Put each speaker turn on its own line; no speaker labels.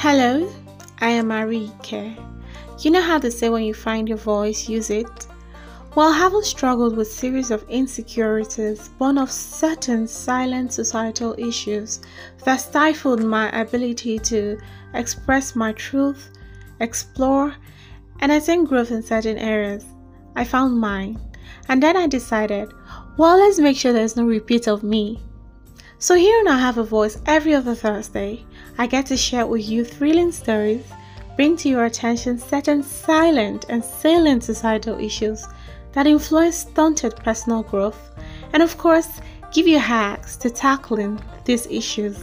Hello, I am Marike. You know how to say when you find your voice, use it? Well, having struggled with series of insecurities born of certain silent societal issues that stifled my ability to express my truth, explore, and attain growth in certain areas, I found mine. And then I decided, well, let's make sure there's no repeat of me. So here on I Have a Voice every other Thursday, I get to share with you thrilling stories, bring to your attention certain silent and salient societal issues that influence stunted personal growth, and of course, give you hacks to tackling these issues.